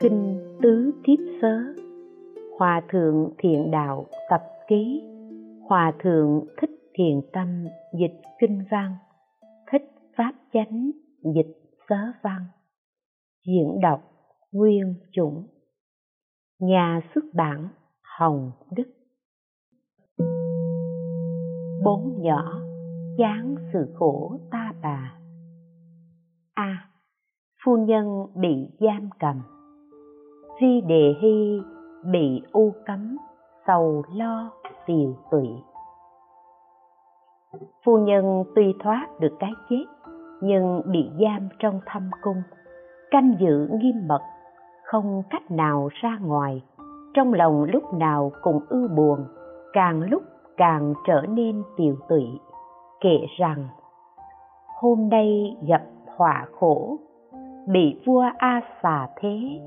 kinh tứ thiếp sớ. Hòa thượng thiện đạo tập ký. Hòa thượng thích thiền tâm dịch kinh văn. Thích pháp chánh dịch sớ văn. Diễn đọc nguyên chủng. Nhà xuất bản hồng đức. Bốn nhỏ chán sự khổ ta bà. A. Phu nhân bị giam cầm di đề hy bị u cấm, sầu lo tiều tụy. Phu nhân tuy thoát được cái chết, nhưng bị giam trong thâm cung. Canh giữ nghiêm mật, không cách nào ra ngoài. Trong lòng lúc nào cũng ưu buồn, càng lúc càng trở nên tiều tụy. Kể rằng, hôm nay gặp họa khổ, bị vua a xà thế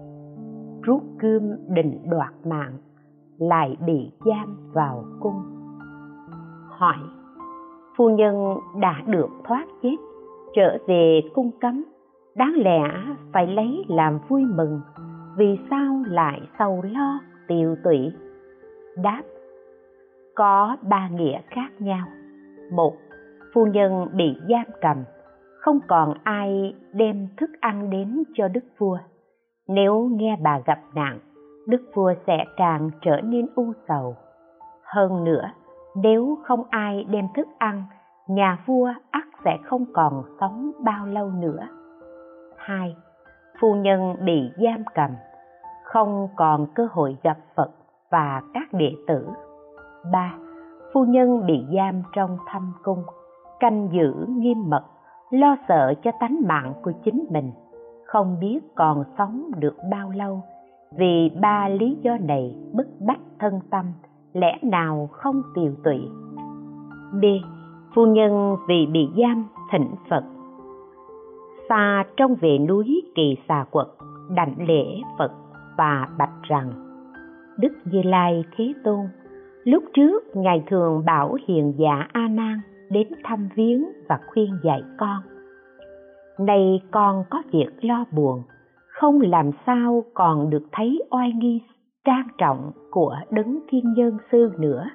rút gươm định đoạt mạng, lại bị giam vào cung. Hỏi, phu nhân đã được thoát chết, trở về cung cấm, đáng lẽ phải lấy làm vui mừng, vì sao lại sầu lo tiêu tụy? Đáp, có ba nghĩa khác nhau. Một, phu nhân bị giam cầm, không còn ai đem thức ăn đến cho đức vua nếu nghe bà gặp nạn, đức vua sẽ càng trở nên u sầu. Hơn nữa, nếu không ai đem thức ăn, nhà vua ắt sẽ không còn sống bao lâu nữa. Hai, phu nhân bị giam cầm, không còn cơ hội gặp phật và các đệ tử. Ba, phu nhân bị giam trong thâm cung, canh giữ nghiêm mật, lo sợ cho tánh mạng của chính mình không biết còn sống được bao lâu. Vì ba lý do này bức bách thân tâm, lẽ nào không tiều tụy? B. Phu nhân vì bị giam thỉnh phật. Xa trong về núi kỳ xà quật, đảnh lễ phật và bạch rằng, đức như lai thế tôn, lúc trước ngài thường bảo hiền giả a nan đến thăm viếng và khuyên dạy con nay con có việc lo buồn, không làm sao còn được thấy oai nghi trang trọng của đấng thiên nhân sư nữa.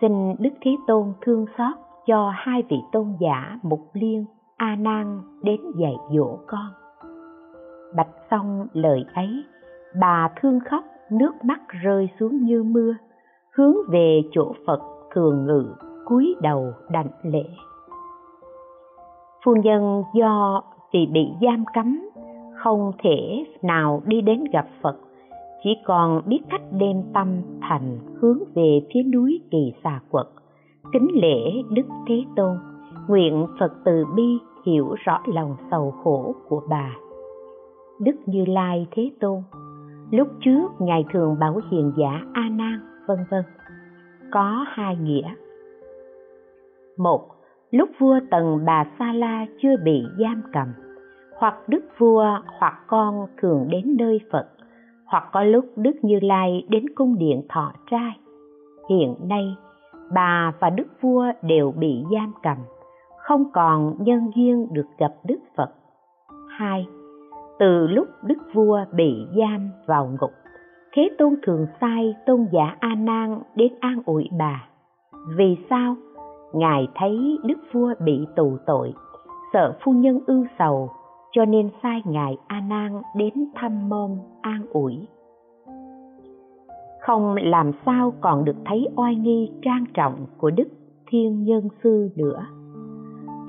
Xin đức thế tôn thương xót cho hai vị tôn giả mục liên, a nan đến dạy dỗ con. Bạch xong lời ấy, bà thương khóc, nước mắt rơi xuống như mưa, hướng về chỗ phật thường ngự cúi đầu đảnh lễ phu nhân do vì bị giam cấm, không thể nào đi đến gặp phật, chỉ còn biết cách đem tâm thành hướng về phía núi kỳ xà quật. Kính lễ đức thế tôn, nguyện phật từ bi hiểu rõ lòng sầu khổ của bà. Đức như lai thế tôn, lúc trước ngài thường bảo hiền giả a nan, vân vân. Có hai nghĩa. Một lúc vua tần bà sa la chưa bị giam cầm, hoặc đức vua hoặc con thường đến nơi phật, hoặc có lúc đức như lai đến cung điện thọ trai. Hiện nay, bà và đức vua đều bị giam cầm, không còn nhân duyên được gặp đức phật. Hai, từ lúc đức vua bị giam vào ngục, thế tôn thường sai tôn giả a nan đến an ủi bà. Vì sao? Ngài thấy đức vua bị tù tội, sợ phu nhân ưu sầu, cho nên sai ngài a nan đến thăm môn an ủi. Không làm sao còn được thấy oai nghi trang trọng của đức thiên nhân sư nữa.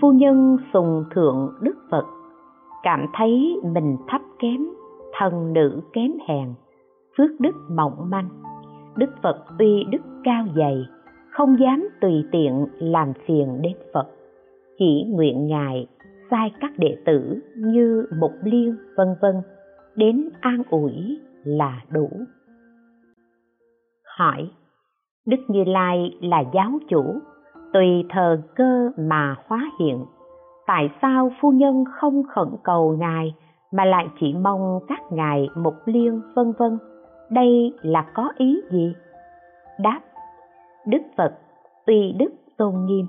Phu nhân sùng thượng đức phật, cảm thấy mình thấp kém, thần nữ kém hèn, phước đức mỏng manh. Đức phật uy đức cao dày không dám tùy tiện làm phiền đến phật. Chỉ nguyện ngài sai các đệ tử như mục liên, vân vân, đến an ủi là đủ. Hỏi, đức như lai là giáo chủ, tùy thờ cơ mà hóa hiện, tại sao phu nhân không khẩn cầu ngài mà lại chỉ mong các ngài mục liên, vân vân? Đây là có ý gì? Đáp đức phật, tuy đức tôn nghiêm.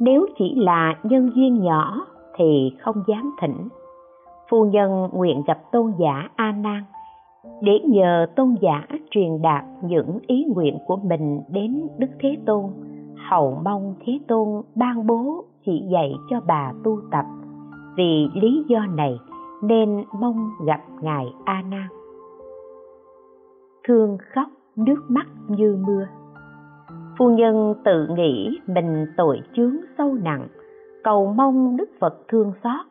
Nếu chỉ là nhân duyên nhỏ thì không dám thỉnh. Phu nhân nguyện gặp tôn giả a nan để nhờ tôn giả truyền đạt những ý nguyện của mình đến đức thế tôn. Hầu mong thế tôn ban bố chỉ dạy cho bà tu tập. Vì lý do này nên mong gặp ngài a nan. Thương khóc nước mắt như mưa phu nhân tự nghĩ mình tội chướng sâu nặng, cầu mong đức phật thương xót.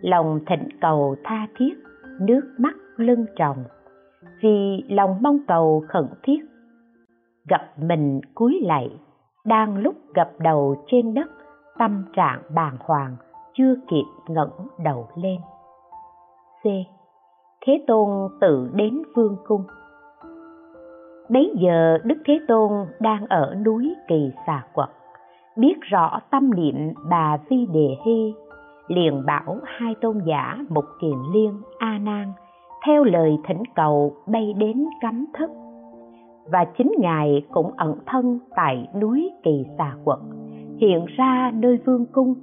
Lòng thỉnh cầu tha thiết, nước mắt lưng tròng. Vì lòng mong cầu khẩn thiết, gặp mình cúi lạy đang lúc gặp đầu trên đất, tâm trạng bàng hoàng, chưa kịp ngẩng đầu lên. C. Thế tôn tự đến vương cung bấy giờ đức thế tôn đang ở núi kỳ xà quật. Biết rõ tâm niệm bà vi đề hy liền bảo hai tôn giả mục kiền liên a nan theo lời thỉnh cầu bay đến cấm thức và chính ngài cũng ẩn thân tại núi kỳ xà quật, hiện ra nơi vương cung.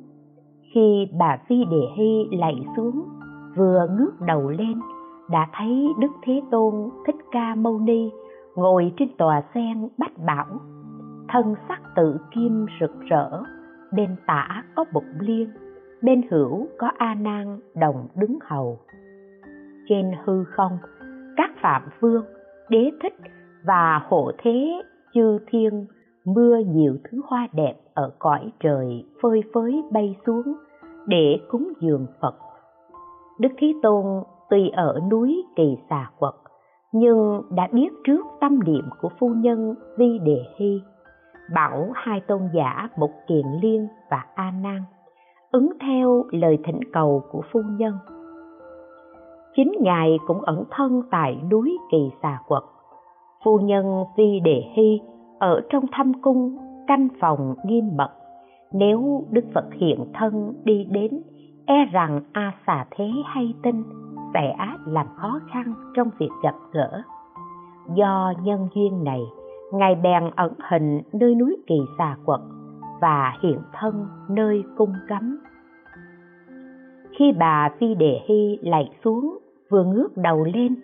Khi bà vi đề hy lạy xuống, vừa ngước đầu lên, đã thấy đức thế tôn thích ca mâu ni ngồi trên tòa sen bách bảo. Thân sắc tự kim rực rỡ bên tả có bục liên, bên hữu có a nan đồng đứng hầu. Trên hư không, các phạm vương, đế thích và hộ thế chư thiên mưa nhiều thứ hoa đẹp ở cõi trời phơi phới bay xuống để cúng dường phật. Đức thế tôn tuy ở núi kỳ xà quật nhưng đã biết trước tâm niệm của phu nhân vi đề hy, bảo hai tôn giả mục kiền liên và a nan ứng theo lời thỉnh cầu của phu nhân. Chính ngài cũng ẩn thân tại núi kỳ xà quật. Phu nhân vi đề hy ở trong thâm cung, canh phòng nghiêm mật. Nếu đức phật hiện thân đi đến e rằng a xà thế hay tin sẽ làm khó khăn trong việc gặp gỡ. Do nhân duyên này, ngài bèn ẩn hình nơi núi kỳ xà quật và hiện thân nơi cung cấm. Khi bà phi đề hy lạy xuống, vừa ngước đầu lên,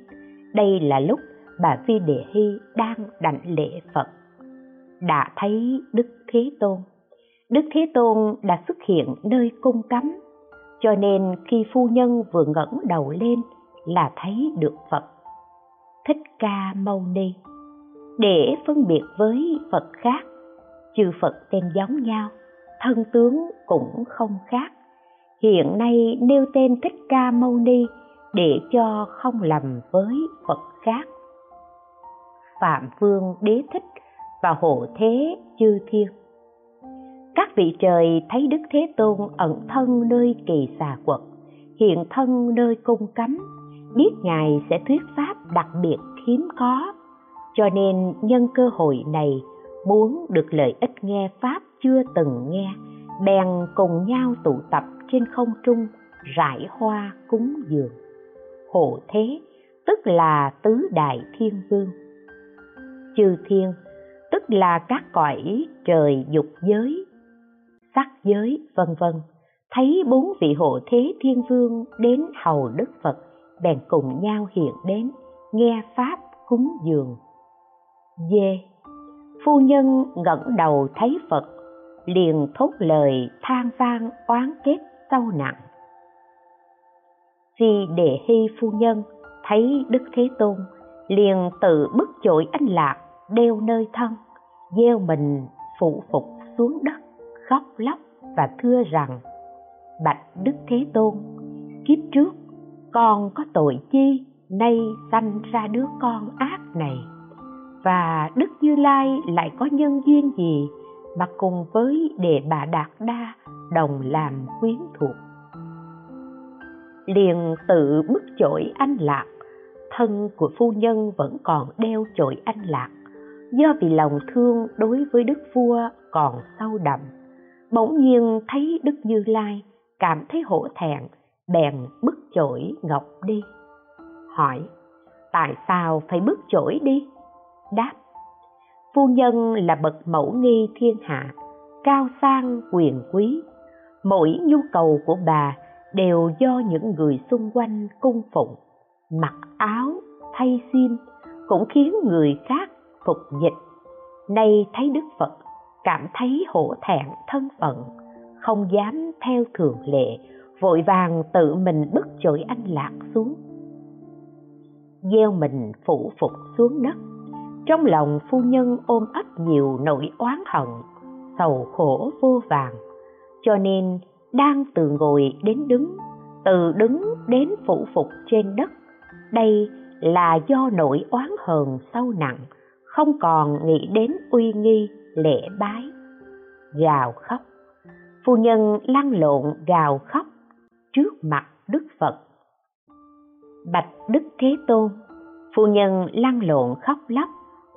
đây là lúc bà phi đề hy đang đảnh lễ phật. Đã thấy đức thế tôn. Đức thế tôn đã xuất hiện nơi cung cấm cho nên khi phu nhân vừa ngẩng đầu lên là thấy được phật. Thích ca mâu ni. Để phân biệt với phật khác, chư phật tên giống nhau, thân tướng cũng không khác. Hiện nay nêu tên thích ca mâu ni để cho không lầm với phật khác. Phạm vương đế thích và hộ thế chư thiên các vị trời thấy đức thế tôn ẩn thân nơi kỳ xà quật, hiện thân nơi cung cấm, biết ngài sẽ thuyết pháp đặc biệt hiếm có. Cho nên nhân cơ hội này, muốn được lợi ích nghe pháp chưa từng nghe, bèn cùng nhau tụ tập trên không trung, rải hoa cúng dường. Hộ thế, tức là tứ đại thiên vương. Chư thiên, tức là các cõi trời dục giới sắc giới vân vân. Thấy bốn vị hộ thế thiên vương đến hầu đức phật bèn cùng nhau hiện đến nghe pháp cúng dường. Dê, phu nhân ngẩng đầu thấy phật liền thốt lời than vang oán kết sâu nặng. Vì đệ hy phu nhân thấy đức thế tôn liền tự bức chội anh lạc đeo nơi thân gieo mình phụ phục xuống đất khóc lóc và thưa rằng, bạch đức thế tôn, kiếp trước con có tội chi nay sanh ra đứa con ác này? Và đức như lai lại có nhân duyên gì mà cùng với đề bà đạt đa đồng làm quyến thuộc? Liền tự bức chổi anh lạc, thân của phu nhân vẫn còn đeo chổi anh lạc, do vì lòng thương đối với đức vua còn sâu đậm bỗng nhiên thấy đức như lai cảm thấy hổ thẹn, bèn bức chổi ngọc đi. Hỏi, tại sao phải bức chổi đi? Đáp, phu nhân là bậc mẫu nghi thiên hạ, cao sang quyền quý. Mỗi nhu cầu của bà đều do những người xung quanh cung phụng, mặc áo thay xiêm cũng khiến người khác phục dịch. Nay thấy đức phật cảm thấy hổ thẹn, thân phận, không dám theo thường lệ, vội vàng tự mình bức chổi anh lạc xuống. Gieo mình phủ phục xuống đất, trong lòng phu nhân ôm ấp nhiều nỗi oán hận, sầu khổ vô vàng, cho nên đang từ ngồi đến đứng, từ đứng đến phủ phục trên đất, đây là do nỗi oán hờn sâu nặng, không còn nghĩ đến uy nghi lễ bái. Gào khóc. Phu nhân lăn lộn gào khóc trước mặt đức phật. Bạch đức thế tôn, phu nhân lăn lộn khóc lóc,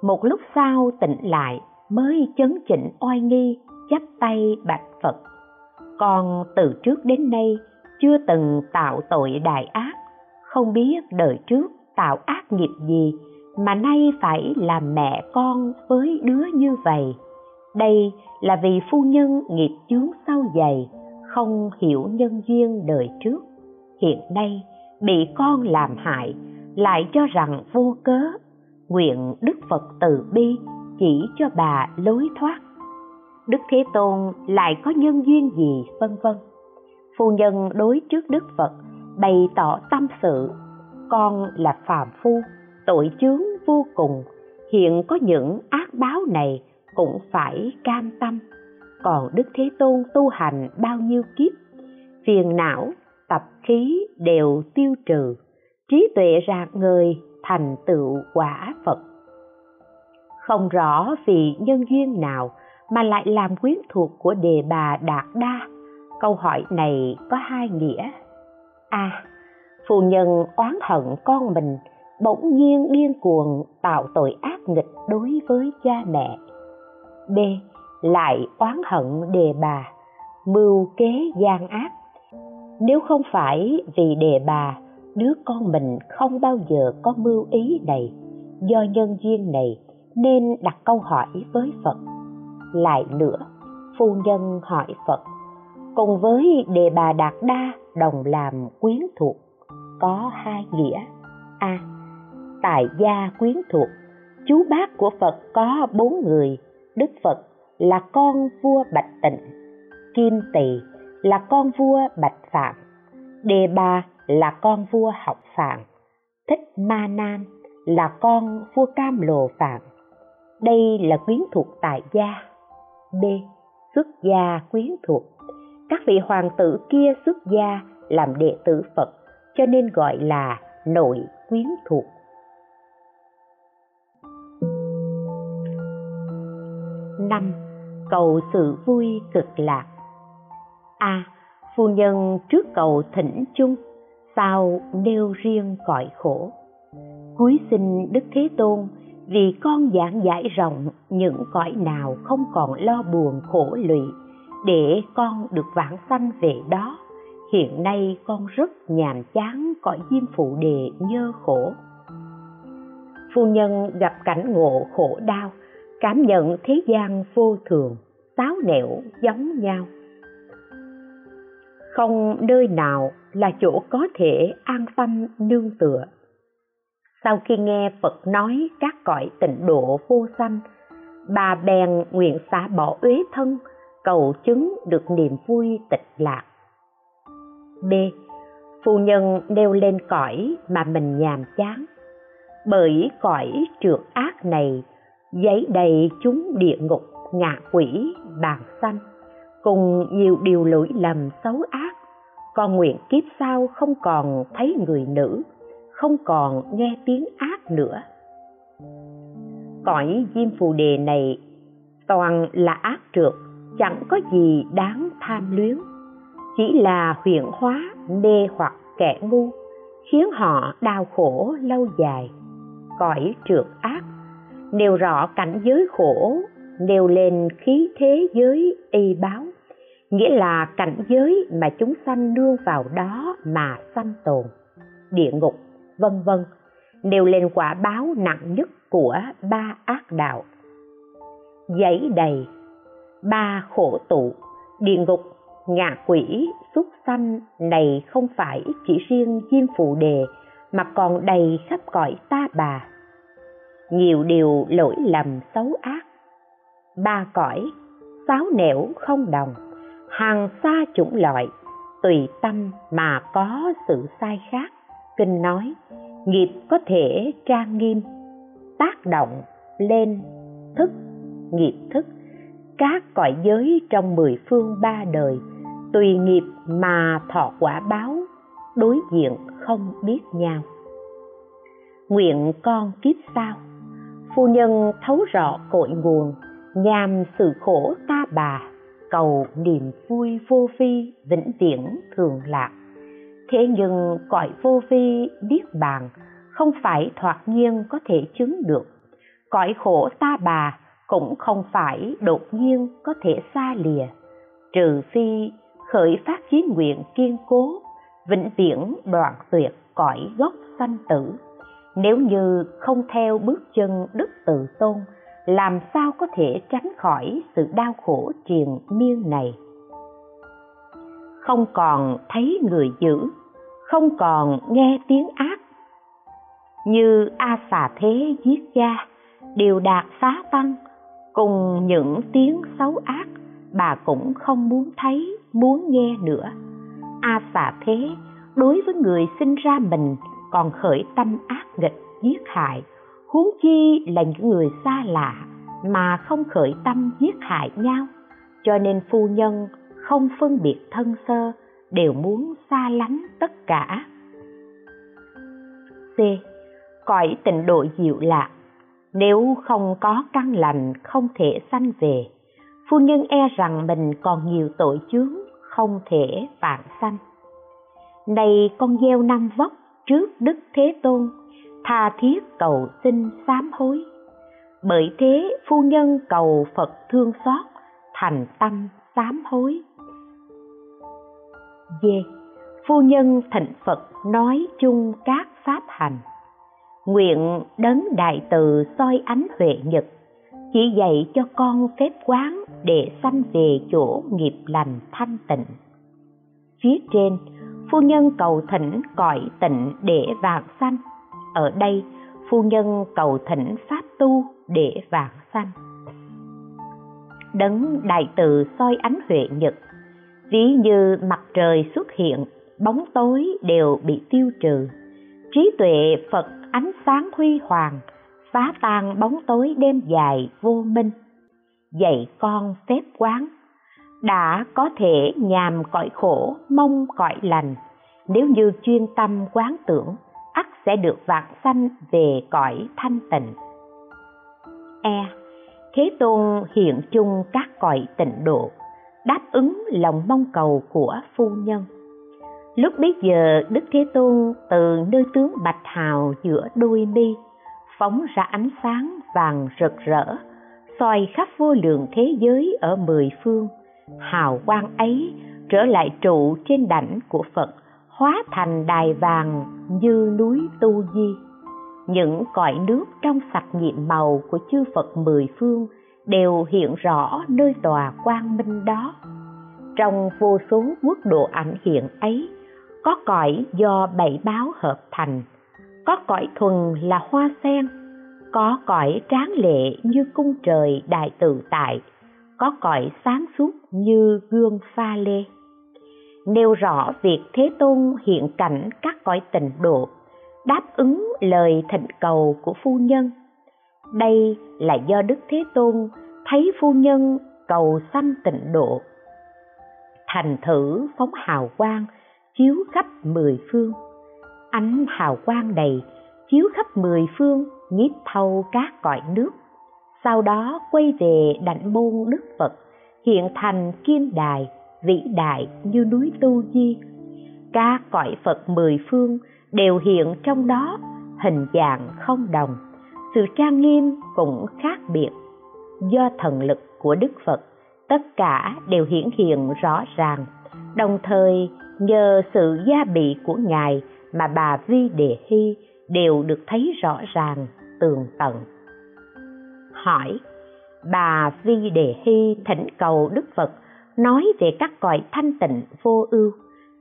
một lúc sau tỉnh lại mới chấn chỉnh oai nghi, chắp tay bạch phật. Con từ trước đến nay chưa từng tạo tội đại ác, không biết đời trước tạo ác nghiệp gì mà nay phải làm mẹ con với đứa như vậy đây là vì phu nhân nghiệp chướng sâu dày, không hiểu nhân duyên đời trước. Hiện nay bị con làm hại, lại cho rằng vô cớ. Nguyện đức phật từ bi chỉ cho bà lối thoát. Đức thế tôn lại có nhân duyên gì, vân vân. Phu nhân đối trước đức phật bày tỏ tâm sự. Con là phàm phu, tội chướng vô cùng. Hiện có những ác báo này cũng phải cam tâm. Còn đức thế tôn tu hành bao nhiêu kiếp phiền não tập khí đều tiêu trừ trí tuệ rạng người thành tựu quả phật. Không rõ vì nhân duyên nào mà lại làm quyến thuộc của đề bà đạt đa. Câu hỏi này có hai nghĩa. A. À, phu nhân oán hận con mình bỗng nhiên điên cuồng tạo tội ác nghịch đối với cha mẹ b lại oán hận đề bà mưu kế gian ác. Nếu không phải vì đề bà đứa con mình không bao giờ có mưu ý này do nhân duyên này nên đặt câu hỏi với phật. Lại nữa phu nhân hỏi phật cùng với đề bà đạt đa đồng làm quyến thuộc có hai nghĩa? A. À, tại gia quyến thuộc chú bác của phật có bốn người đức phật là con vua bạch tịnh, kim tỳ là con vua bạch phạm đề bà là con vua học phạm thích ma nam là con vua cam lồ phạm đây là quyến thuộc tại gia. B. Xuất gia quyến thuộc. Các vị hoàng tử kia xuất gia làm đệ tử phật, cho nên gọi là nội quyến thuộc. Năm cầu sự vui cực lạc. A à, phu nhân trước cầu thỉnh chung sao nêu riêng cõi khổ. Cuối xin đức thế tôn vì con giảng giải rộng những cõi nào không còn lo buồn khổ lụy để con được vãng sanh về đó hiện nay con rất nhàm chán cõi diêm phụ đề nhơ khổ. Phu nhân gặp cảnh ngộ khổ đau cảm nhận thế gian vô thường, táo nẻo giống nhau. Không nơi nào là chỗ có thể an tâm nương tựa. Sau khi nghe phật nói các cõi tịnh độ vô sanh, bà bèn nguyện xả bỏ uế thân, cầu chứng được niềm vui tịch lạc. B. Phu nhân nêu lên cõi mà mình nhàm chán. Bởi cõi trượt ác này giấy đầy chúng địa ngục, ngạ quỷ bàn xanh, cùng nhiều điều lỗi lầm xấu ác. Con nguyện kiếp sau không còn thấy người nữ, không còn nghe tiếng ác nữa. Cõi diêm phù đề này toàn là ác trượt chẳng có gì đáng tham luyến. Chỉ là huyện hóa, mê hoặc kẻ ngu, khiến họ đau khổ lâu dài. Cõi trượt ác nêu rõ cảnh giới khổ, nêu lên khí thế giới y báo. Nghĩa là cảnh giới mà chúng sanh nương vào đó mà sanh tồn. Địa ngục, vân vân. Nêu lên quả báo nặng nhất của ba ác đạo. Giấy đầy, ba khổ tụ, địa ngục, ngạ quỷ xuất sanh này không phải chỉ riêng diêm phụ đề mà còn đầy khắp cõi ta bà nhiều điều lỗi lầm xấu ác. Ba cõi, sáu nẻo không đồng, hàng xa chủng loại, tùy tâm mà có sự sai khác. Kinh nói, nghiệp có thể trang nghiêm, tác động lên thức, nghiệp thức. Các cõi giới trong mười phương ba đời, tùy nghiệp mà thọ quả báo, đối diện không biết nhau. Nguyện con kiếp sau phu nhân thấu rõ cội nguồn nhằm sự khổ ta bà, cầu niềm vui vô vi vĩnh viễn thường lạc. Thế nhưng cõi vô vi biết bàn không phải thoạt nhiên có thể chứng được. Cõi khổ ta bà cũng không phải đột nhiên có thể xa lìa. Trừ phi khởi phát chí nguyện kiên cố, vĩnh viễn đoạn tuyệt cõi gốc sanh tử nếu như không theo bước chân đức tự tôn, làm sao có thể tránh khỏi sự đau khổ triền miên này? Không còn thấy người dữ không còn nghe tiếng ác. Như a xà thế giết cha đều đạt phá tăng, cùng những tiếng xấu ác, bà cũng không muốn thấy, muốn nghe nữa. A xà thế đối với người sinh ra mình còn khởi tâm ác nghịch, giết hại. Huống chi là những người xa lạ mà không khởi tâm giết hại nhau. Cho nên phu nhân không phân biệt thân sơ, đều muốn xa lánh tất cả. C. Cõi tịnh độ diệu lạc. Nếu không có căn lành, không thể sanh về. Phu nhân e rằng mình còn nhiều tội chướng, không thể vạn sanh. Này con gieo năm vóc trước đức thế tôn, tha thiết cầu xin sám hối. Bởi thế phu nhân cầu phật thương xót, thành tâm sám hối. D phu nhân thịnh phật nói chung các pháp hành. Nguyện đấng đại từ soi ánh huệ nhật, chỉ dạy cho con phép quán để sanh về chỗ nghiệp lành thanh tịnh. Phía trên phu nhân cầu thỉnh cõi tịnh để vàng sanh. Ở đây, phu nhân cầu thỉnh pháp tu để vàng sanh. Đấng đại từ soi ánh huệ nhật, ví như mặt trời xuất hiện, bóng tối đều bị tiêu trừ. Trí tuệ phật ánh sáng huy hoàng, phá tan bóng tối đêm dài vô minh. Dạy con phép quán đã có thể nhàm cõi khổ, mong cõi lành. Nếu như chuyên tâm quán tưởng, ắt sẽ được vạn sanh về cõi thanh tịnh. E. Thế tôn hiện chung các cõi tịnh độ, đáp ứng lòng mong cầu của phu nhân. Lúc bấy giờ, đức thế tôn từ nơi tướng bạch hào giữa đôi mi, phóng ra ánh sáng vàng rực rỡ, soi khắp vô lượng thế giới ở mười phương hào quang ấy trở lại trụ trên đảnh của phật, hóa thành đài vàng như núi tu di. Những cõi nước trong sạch nhiệm màu của chư phật mười phương đều hiện rõ nơi tòa quang minh đó. Trong vô số quốc độ ảnh hiện ấy, có cõi do bảy báo hợp thành, có cõi thuần là hoa sen, có cõi tráng lệ như cung trời đại tự tại có cõi sáng suốt như gương pha lê. Nêu rõ việc thế tôn hiện cảnh các cõi tịnh độ, đáp ứng lời thịnh cầu của phu nhân. Đây là do đức thế tôn thấy phu nhân cầu sanh tịnh độ. Thành thử phóng hào quang chiếu khắp mười phương. Ánh hào quang đầy chiếu khắp mười phương nhiếp thâu các cõi nước sau đó quay về đảnh môn đức phật, hiện thành kim đài, vĩ đại như núi tu di. Các cõi phật mười phương đều hiện trong đó, hình dạng không đồng. Sự trang nghiêm cũng khác biệt. Do thần lực của đức phật, tất cả đều hiển hiện rõ ràng. Đồng thời, nhờ sự gia bị của ngài mà bà vi đề hy đều được thấy rõ ràng, tường tận hỏi. Bà vi đề hy, thỉnh cầu đức phật nói về các cõi thanh tịnh vô ưu.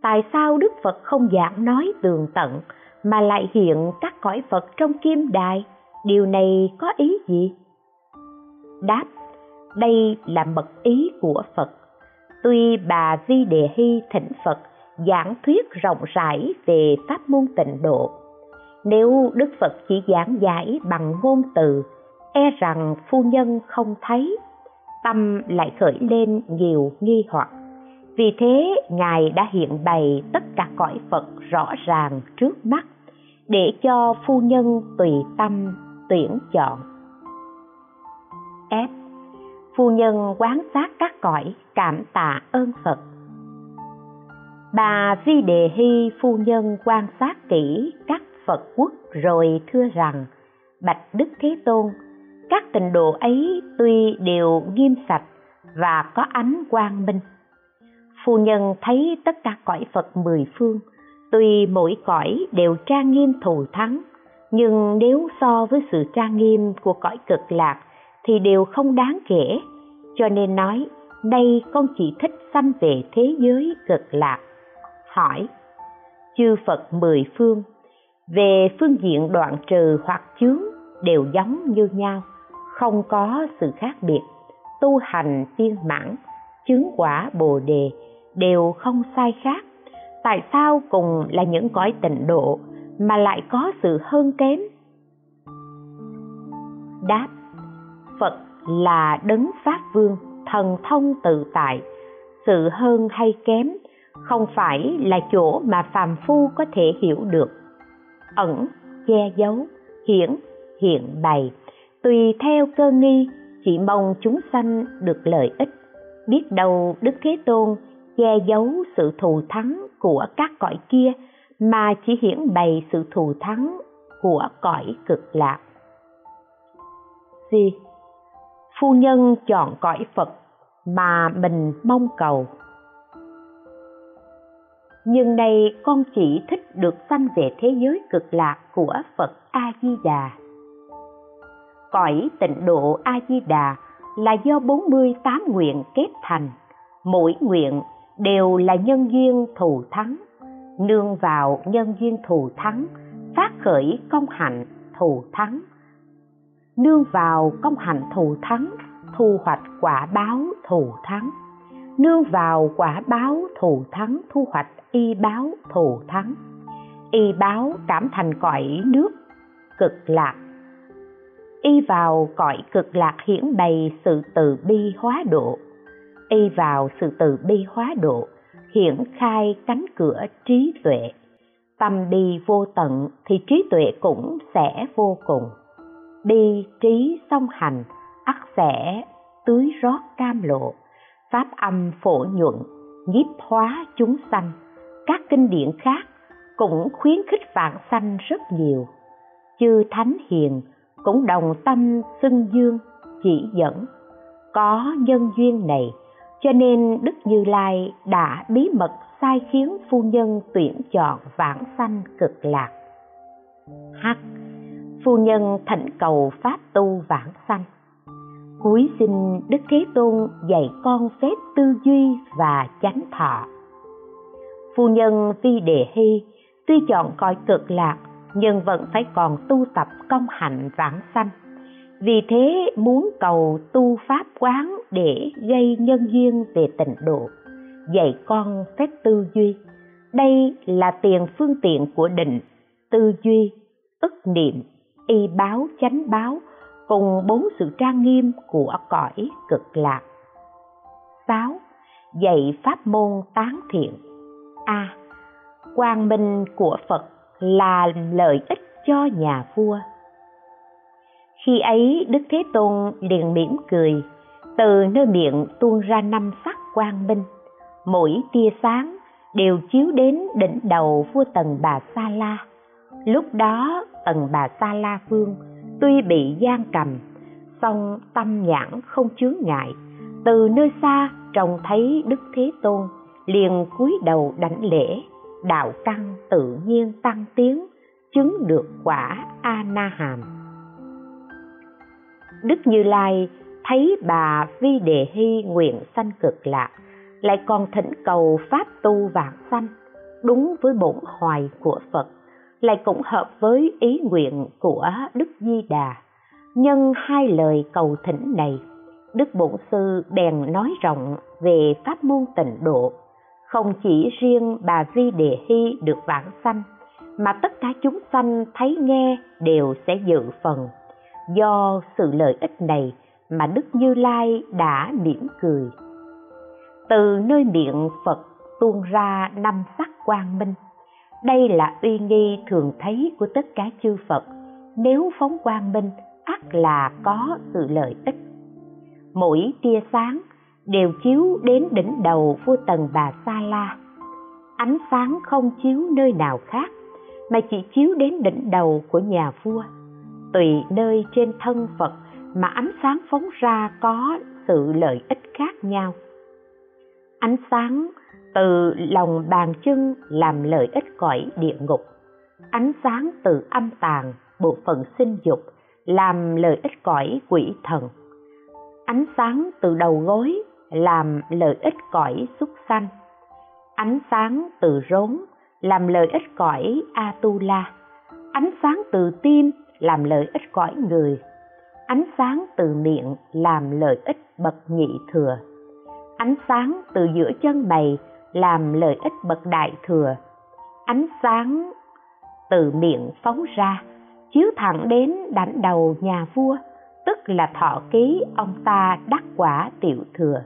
Tại sao đức phật không giảng nói tường tận mà lại hiện các cõi phật trong kim đài? Điều này có ý gì? Đáp, đây là mật ý của phật. Tuy bà vi đề hy thỉnh phật giảng thuyết rộng rãi về pháp môn tịnh độ, nếu đức phật chỉ giảng giải bằng ngôn từ e rằng phu nhân không thấy, tâm lại khởi lên nhiều nghi hoặc. Vì thế, ngài đã hiện bày tất cả cõi phật rõ ràng trước mắt để cho phu nhân tùy tâm tuyển chọn. F. Phu nhân quán sát các cõi cảm tạ ơn phật. Bà vi đề hy phu nhân quan sát kỹ các phật quốc rồi thưa rằng, bạch đức thế tôn các tịnh độ ấy tuy đều nghiêm sạch và có ánh quang minh. Phu nhân thấy tất cả cõi phật mười phương, tuy mỗi cõi đều trang nghiêm thù thắng, nhưng nếu so với sự trang nghiêm của cõi cực lạc thì đều không đáng kể. Cho nên nói đây con chỉ thích sanh về thế giới cực lạc. Hỏi, chư phật mười phương, về phương diện đoạn trừ hoặc chướng đều giống như nhau? Không có sự khác biệt. Tu hành viên mãn, chứng quả bồ đề đều không sai khác. Tại sao cùng là những cõi tịnh độ mà lại có sự hơn kém? Đáp, phật là đấng pháp vương, thần thông tự tại. Sự hơn hay kém không phải là chỗ mà phàm phu có thể hiểu được. Ẩn, che giấu, hiển, hiện bày tùy theo cơ nghi, chỉ mong chúng sanh được lợi ích biết đâu đức thế tôn che giấu sự thù thắng của các cõi kia, mà chỉ hiển bày sự thù thắng của cõi cực lạc C. Phu nhân chọn cõi Phật mà mình mong cầu. Nhưng đây con chỉ thích được sanh về thế giới cực lạc của Phật A-di-đà. Cõi tịnh độ A-di-đà là do 48 nguyện kết thành, mỗi nguyện đều là nhân duyên thù thắng. Nương vào nhân duyên thù thắng phát khởi công hạnh thù thắng. Nương vào công hạnh thù thắng thu hoạch quả báo thù thắng. Nương vào quả báo thù thắng thu hoạch y báo thù thắng. Y báo cảm thành cõi nước cực lạc y vào cõi cực lạc hiển bày sự từ bi hóa độ. Y vào sự từ bi hóa độ, hiển khai cánh cửa trí tuệ. Tâm đi vô tận thì trí tuệ cũng sẽ vô cùng. Đi trí song hành, ắt sẽ tưới rót cam lộ. Pháp âm phổ nhuận, nhiếp hóa chúng sanh. Các kinh điển khác cũng khuyến khích vạn sanh rất nhiều. Chư thánh hiền cũng đồng tâm xưng dương, chỉ dẫn. Có nhân duyên này, cho nên đức như lai đã bí mật sai khiến phu nhân tuyển chọn vãng sanh cực lạc. H phu nhân thỉnh cầu pháp tu vãng sanh. Cuối xin đức thế tôn dạy con phép tư duy và chánh thọ. Phu nhân vi đề hy tuy chọn coi cực lạc nhưng vẫn phải còn tu tập công hạnh vãng sanh vì thế muốn cầu tu pháp quán để gây nhân duyên về tịnh độ dạy con phép tư duy đây là tiền phương tiện của định tư duy ức niệm y báo chánh báo cùng bốn sự trang nghiêm của cõi cực lạc 6. Dạy pháp môn tán thiện A. À, quang minh của Phật là lợi ích cho nhà vua. Khi ấy, đức thế tôn liền mỉm cười, từ nơi miệng tuôn ra năm sắc quang minh, mỗi tia sáng đều chiếu đến đỉnh đầu vua tần bà sa la. Lúc đó, tần bà sa la vương tuy bị gian cầm, song tâm nhãn không chướng ngại. Từ nơi xa trông thấy đức thế tôn liền cúi đầu đảnh lễ đạo căn tự nhiên tăng tiến chứng được quả a na hàm đức như lai thấy bà vi đề hy nguyện sanh cực lạc, lại còn thỉnh cầu pháp tu vạn sanh, đúng với bổn hoài của phật, lại cũng hợp với ý nguyện của đức di đà. Nhân hai lời cầu thỉnh này, đức bổn sư bèn nói rộng về pháp môn tịnh độ không chỉ riêng bà vi đề hy được vãng sanh, mà tất cả chúng sanh thấy nghe đều sẽ dự phần. Do sự lợi ích này mà đức như lai đã mỉm cười. Từ nơi miệng phật tuôn ra năm sắc quang minh, đây là uy nghi thường thấy của tất cả chư phật. Nếu phóng quang minh ắt là có sự lợi ích. Mỗi tia sáng đều chiếu đến đỉnh đầu vua tần bà sa la. Ánh sáng không chiếu nơi nào khác, mà chỉ chiếu đến đỉnh đầu của nhà vua. Tùy nơi trên thân phật mà ánh sáng phóng ra có sự lợi ích khác nhau. Ánh sáng từ lòng bàn chân làm lợi ích cõi địa ngục. Ánh sáng từ âm tàng, bộ phận sinh dục, làm lợi ích cõi quỷ thần. Ánh sáng từ đầu gối làm lợi ích cõi xuất sanh. Ánh sáng từ rốn làm lợi ích cõi atula. Ánh sáng từ tim làm lợi ích cõi người. Ánh sáng từ miệng làm lợi ích bậc nhị thừa. Ánh sáng từ giữa chân mày làm lợi ích bậc đại thừa. Ánh sáng từ miệng phóng ra, chiếu thẳng đến đảnh đầu nhà vua, tức là thọ ký ông ta đắc quả tiểu thừa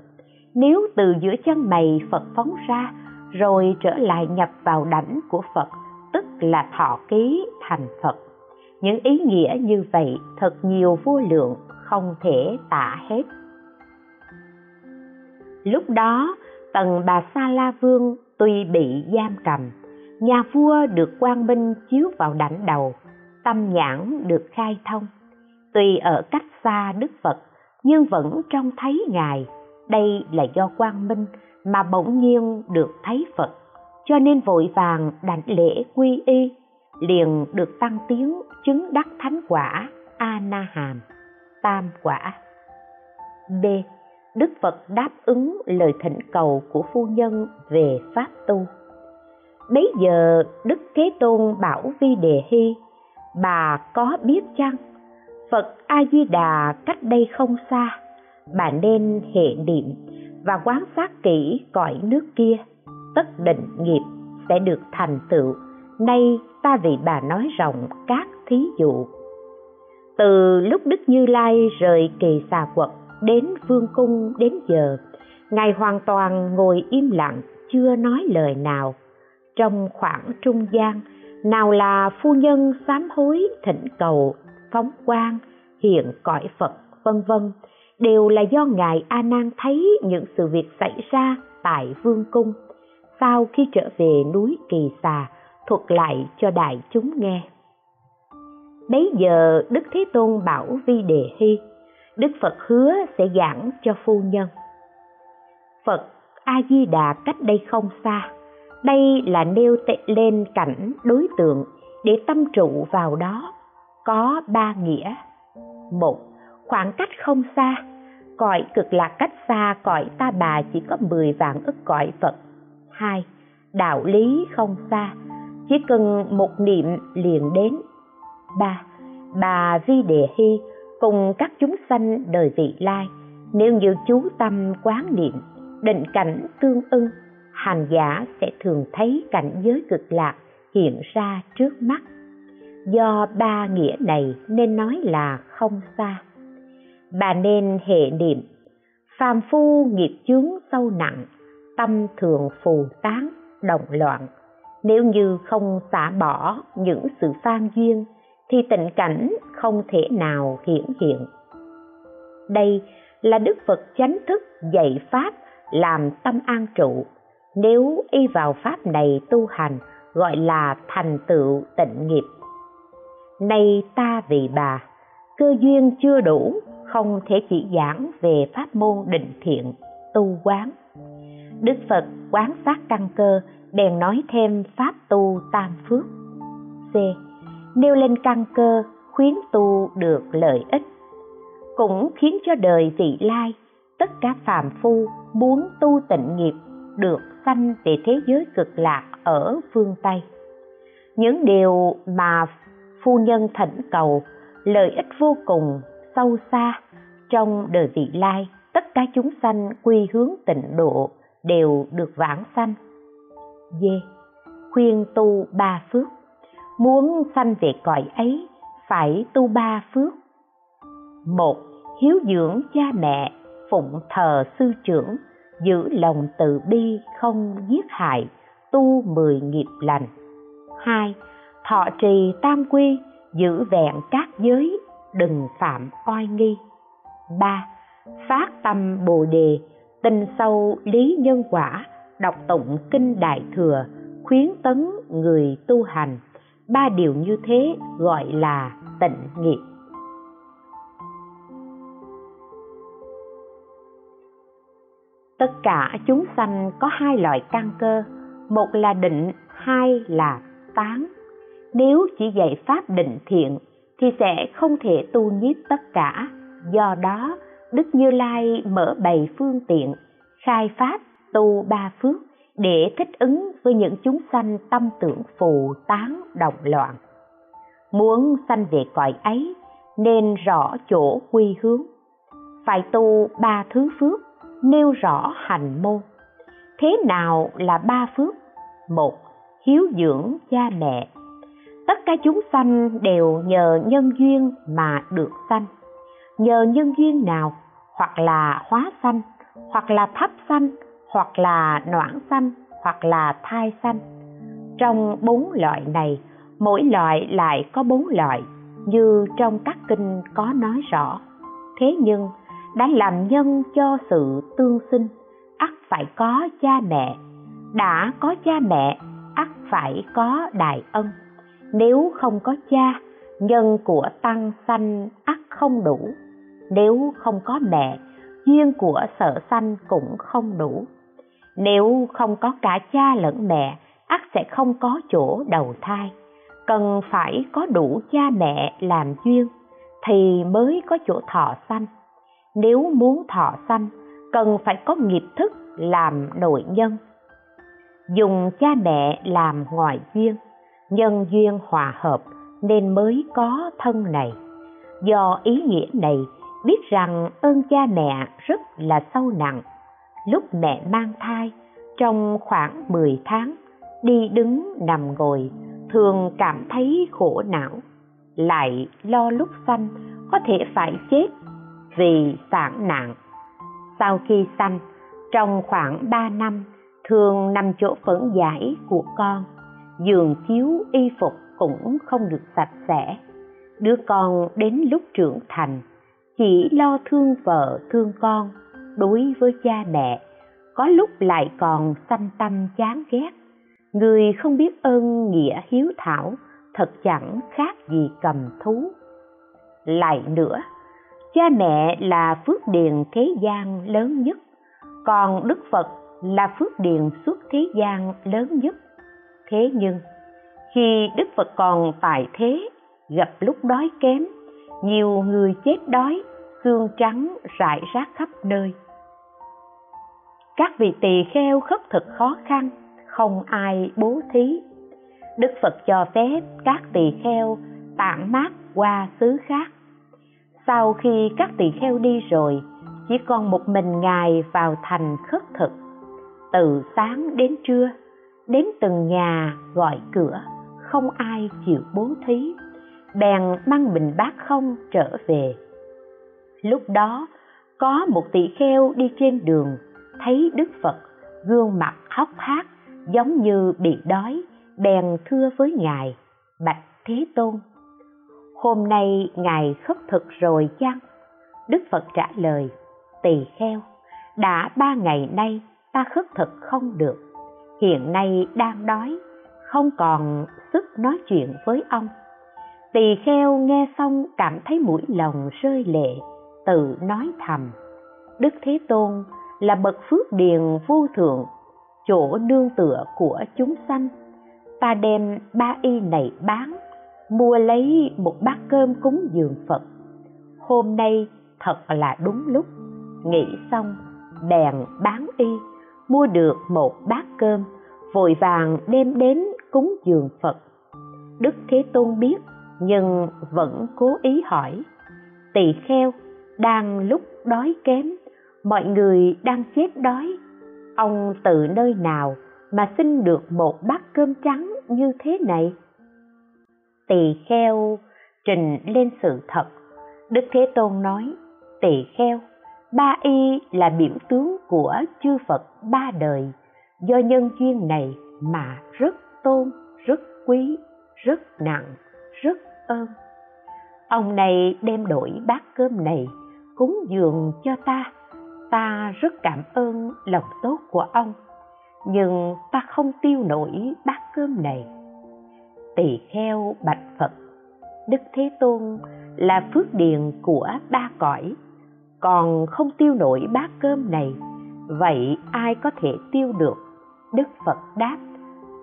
nếu từ giữa chân mày phật phóng ra, rồi trở lại nhập vào đảnh của phật, tức là thọ ký thành phật. Những ý nghĩa như vậy thật nhiều vô lượng, không thể tả hết. Lúc đó tần bà sa la vương tuy bị giam cầm, nhà vua được quang minh chiếu vào đảnh đầu, tâm nhãn được khai thông. Tuy ở cách xa đức phật, nhưng vẫn trông thấy ngài đây là do quang minh mà bỗng nhiên được thấy phật, cho nên vội vàng đảnh lễ quy y, liền được tăng tiếng chứng đắc thánh quả a na hàm tam quả. B. Đức phật đáp ứng lời thỉnh cầu của phu nhân về pháp tu. Bấy giờ đức thế tôn bảo vi đề hy, bà có biết chăng, phật a di đà cách đây không xa bà nên hệ niệm và quan sát kỹ cõi nước kia. Tất định nghiệp sẽ được thành tựu. Nay ta vì bà nói rộng các thí dụ. Từ lúc đức như lai rời kỳ xà quật đến vương cung đến giờ, ngài hoàn toàn ngồi im lặng, chưa nói lời nào. Trong khoảng trung gian, nào là phu nhân sám hối thỉnh cầu, phóng quang, hiện cõi phật, vân vân đều là do ngài a nan thấy những sự việc xảy ra tại vương cung. Sau khi trở về núi kỳ xà, thuật lại cho đại chúng nghe. Bấy giờ, đức thế tôn bảo vi đề hy, đức phật hứa sẽ giảng cho phu nhân. Phật a di đà cách đây không xa, đây là nêu tệ lên cảnh đối tượng để tâm trụ vào đó, có ba nghĩa. Một khoảng cách không xa cõi cực lạc cách xa cõi ta bà chỉ có 10 vạn ức cõi Phật. hai Đạo lý không xa, chỉ cần một niệm liền đến. ba Bà Vi Đề Hy cùng các chúng sanh đời vị lai, nếu như chú tâm quán niệm, định cảnh tương ưng, hành giả sẽ thường thấy cảnh giới cực lạc hiện ra trước mắt. Do ba nghĩa này nên nói là không xa bà nên hệ niệm, phàm phu nghiệp chướng sâu nặng, tâm thường phù tán động loạn. Nếu như không xả bỏ những sự phan duyên, thì tình cảnh không thể nào hiển hiện. Đây là đức phật chánh thức dạy pháp làm tâm an trụ. Nếu y vào pháp này tu hành, gọi là thành tựu tịnh nghiệp. Nay ta vì bà, cơ duyên chưa đủ không thể chỉ giảng về pháp môn định thiện, tu quán. Đức phật quán sát căn cơ, bèn nói thêm pháp tu tam phước. C. Nêu lên căn cơ, khuyến tu được lợi ích. Cũng khiến cho đời vị lai, tất cả phàm phu muốn tu tịnh nghiệp được sanh về thế giới cực lạc ở phương tây. Những điều mà phu nhân thỉnh cầu, lợi ích vô cùng, sâu xa trong đời vị lai, tất cả chúng sanh quy hướng tịnh độ đều được vãng sanh. D. Khuyên tu ba phước. Muốn sanh về cõi ấy, phải tu ba phước. Một, hiếu dưỡng cha mẹ, phụng thờ sư trưởng, giữ lòng từ bi, không giết hại, tu mười nghiệp lành. Hai, thọ trì tam quy, giữ vẹn các giới, đừng phạm oai nghi ba, phát tâm bồ đề, tinh sâu lý nhân quả, đọc tụng kinh đại thừa, khuyến tấn người tu hành. Ba điều như thế gọi là tịnh nghiệp. Tất cả chúng sanh có hai loại căn cơ, một là định, hai là tán. Nếu chỉ dạy pháp định thiện, thì sẽ không thể tu nhiếp tất cả do đó, đức như lai mở bày phương tiện, khai pháp tu ba phước để thích ứng với những chúng sanh tâm tưởng phù tán động loạn. Muốn sanh về cõi ấy, nên rõ chỗ quy hướng. Phải tu ba thứ phước, nêu rõ hành môn. Thế nào là ba phước? Một, hiếu dưỡng cha mẹ. Tất cả chúng sanh đều nhờ nhân duyên mà được sanh nhờ nhân duyên nào, hoặc là hóa sanh, hoặc là thắp sanh, hoặc là noãn sanh, hoặc là thai sanh. Trong bốn loại này, mỗi loại lại có bốn loại, như trong các kinh có nói rõ. Thế nhưng, đã làm nhân cho sự tương sinh, ắt phải có cha mẹ. Đã có cha mẹ, ắt phải có đại ân. Nếu không có cha, nhân của tăng sanh ắt không đủ nếu không có mẹ, duyên của sở sanh cũng không đủ. Nếu không có cả cha lẫn mẹ, ắt sẽ không có chỗ đầu thai. Cần phải có đủ cha mẹ làm duyên thì mới có chỗ thọ sanh. Nếu muốn thọ sanh, cần phải có nghiệp thức làm nội nhân. Dùng cha mẹ làm ngoại duyên, nhân duyên hòa hợp nên mới có thân này. Do ý nghĩa này biết rằng ơn cha mẹ rất là sâu nặng. Lúc mẹ mang thai, trong khoảng 10 tháng, đi đứng nằm ngồi, thường cảm thấy khổ não, lại lo lúc sanh có thể phải chết vì sản nạn. Sau khi sanh, trong khoảng 3 năm, thường nằm chỗ phẫn giải của con, giường chiếu y phục cũng không được sạch sẽ. Đứa con đến lúc trưởng thành chỉ lo thương vợ, thương con, đối với cha mẹ, có lúc lại còn sanh tâm chán ghét. Người không biết ơn nghĩa hiếu thảo, thật chẳng khác gì cầm thú. Lại nữa, cha mẹ là phước điền thế gian lớn nhất, còn đức phật là phước điền suốt thế gian lớn nhất. Thế nhưng, khi đức phật còn tại thế, gặp lúc đói kém nhiều người chết đói, xương trắng rải rác khắp nơi. Các vị tỳ kheo khất thực khó khăn, không ai bố thí. Đức phật cho phép các tỳ kheo tản mát qua xứ khác. Sau khi các tỳ kheo đi rồi, chỉ còn một mình ngài vào thành khất thực. Từ sáng đến trưa, đến từng nhà gọi cửa, không ai chịu bố thí bèn mang bình bát không trở về. Lúc đó, có một tỳ kheo đi trên đường, thấy đức phật, gương mặt hốc hác, giống như bị đói, bèn thưa với ngài, bạch thế tôn, hôm nay ngài khất thực rồi chăng? Đức phật trả lời, tỳ kheo, đã ba ngày nay ta khất thực không được. Hiện nay đang đói, không còn sức nói chuyện với ông tỳ kheo nghe xong cảm thấy mũi lòng rơi lệ, tự nói thầm, đức thế tôn là bậc phước điền vô thượng, chỗ nương tựa của chúng sanh. Ta đem ba y này bán, mua lấy một bát cơm cúng dường phật. Hôm nay thật là đúng lúc. Nghĩ xong, bèn bán y, mua được một bát cơm, vội vàng đem đến cúng dường phật. Đức thế tôn biết nhưng vẫn cố ý hỏi. Tỳ kheo đang lúc đói kém, mọi người đang chết đói. Ông từ nơi nào mà xin được một bát cơm trắng như thế này? Tỳ kheo trình lên sự thật. Đức thế tôn nói, tỳ kheo, ba y là biểu tướng của chư phật ba đời. Do nhân duyên này mà rất tôn, rất quý, rất nặng ơn. Ông này đem đổi bát cơm này cúng dường cho ta. Ta rất cảm ơn lòng tốt của ông, nhưng ta không tiêu nổi bát cơm này. Tỳ kheo bạch phật, đức thế tôn là phước điền của ba cõi, còn không tiêu nổi bát cơm này, vậy ai có thể tiêu được? Đức phật đáp,